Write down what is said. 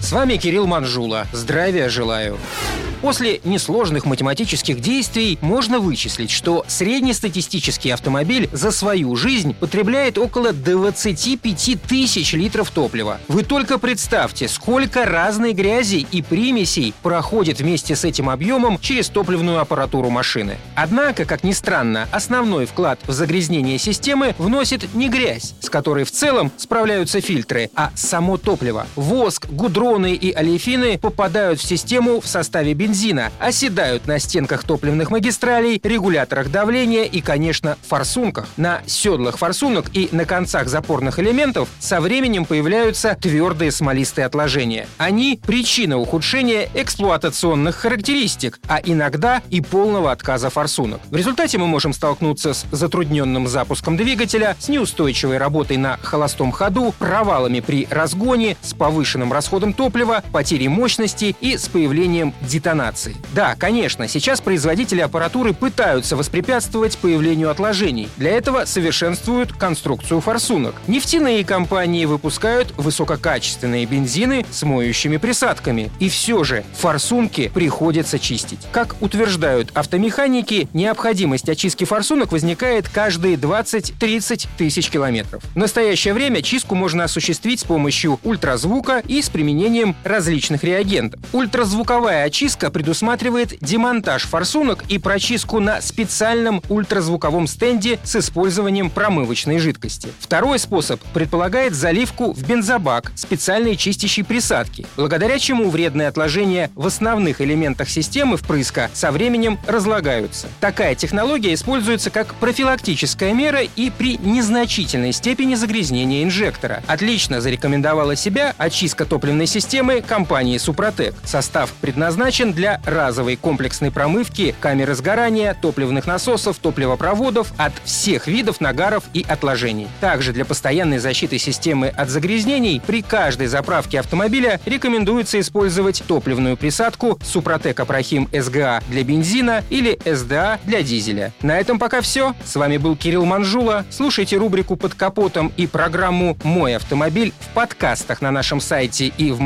С вами Кирилл Манжула. Здравия желаю. После несложных математических действий можно вычислить, что среднестатистический автомобиль за свою жизнь потребляет около 25 тысяч литров топлива. Вы только представьте, сколько разной грязи и примесей проходит вместе с этим объемом через топливную аппаратуру машины. Однако, как ни странно, основной вклад в загрязнение системы вносит не грязь, с которой в целом справляются фильтры, а само топливо. Воск, гудроны и олефины попадают в систему в составе бензина, оседают на стенках топливных магистралей, регуляторах давления и, конечно, форсунках. На седлах форсунок и на концах запорных элементов со временем появляются твердые смолистые отложения. Они – причина ухудшения эксплуатационных характеристик, а иногда и полного отказа форсунок. В результате мы можем столкнуться с затрудненным запуском двигателя, с неустойчивой работой на холостом ходу, провалами при разгоне, с повышенным расходом топлива, потерей мощности и с появлением детонации. Да, конечно, сейчас производители аппаратуры пытаются воспрепятствовать появлению отложений. Для этого совершенствуют конструкцию форсунок. Нефтяные компании выпускают высококачественные бензины с моющими присадками. И все же форсунки приходится чистить. Как утверждают автомеханики, необходимость очистки форсунок возникает каждые 20-30 тысяч километров. В настоящее время чистку можно осуществить с помощью ультразвука и с применением различных реагентов. Ультразвуковая очистка предусматривает демонтаж форсунок и прочистку на специальном ультразвуковом стенде с использованием промывочной жидкости. Второй способ предполагает заливку в бензобак специальной чистящей присадки, благодаря чему вредные отложения в основных элементах системы впрыска со временем разлагаются. Такая технология используется как профилактическая мера и при незначительной степени загрязнения инжектора. Отлично зарекомендовала себя очистка топливной системы компании «Супротек». Состав предназначен для разовой комплексной промывки камеры сгорания, топливных насосов, топливопроводов от всех видов нагаров и отложений. Также для постоянной защиты системы от загрязнений при каждой заправке автомобиля рекомендуется использовать топливную присадку Супротек Апрахим СГА для бензина или СДА для дизеля. На этом пока все. С вами был Кирилл Манжула. Слушайте рубрику «Под капотом» и программу «Мой автомобиль» в подкастах на нашем сайте и в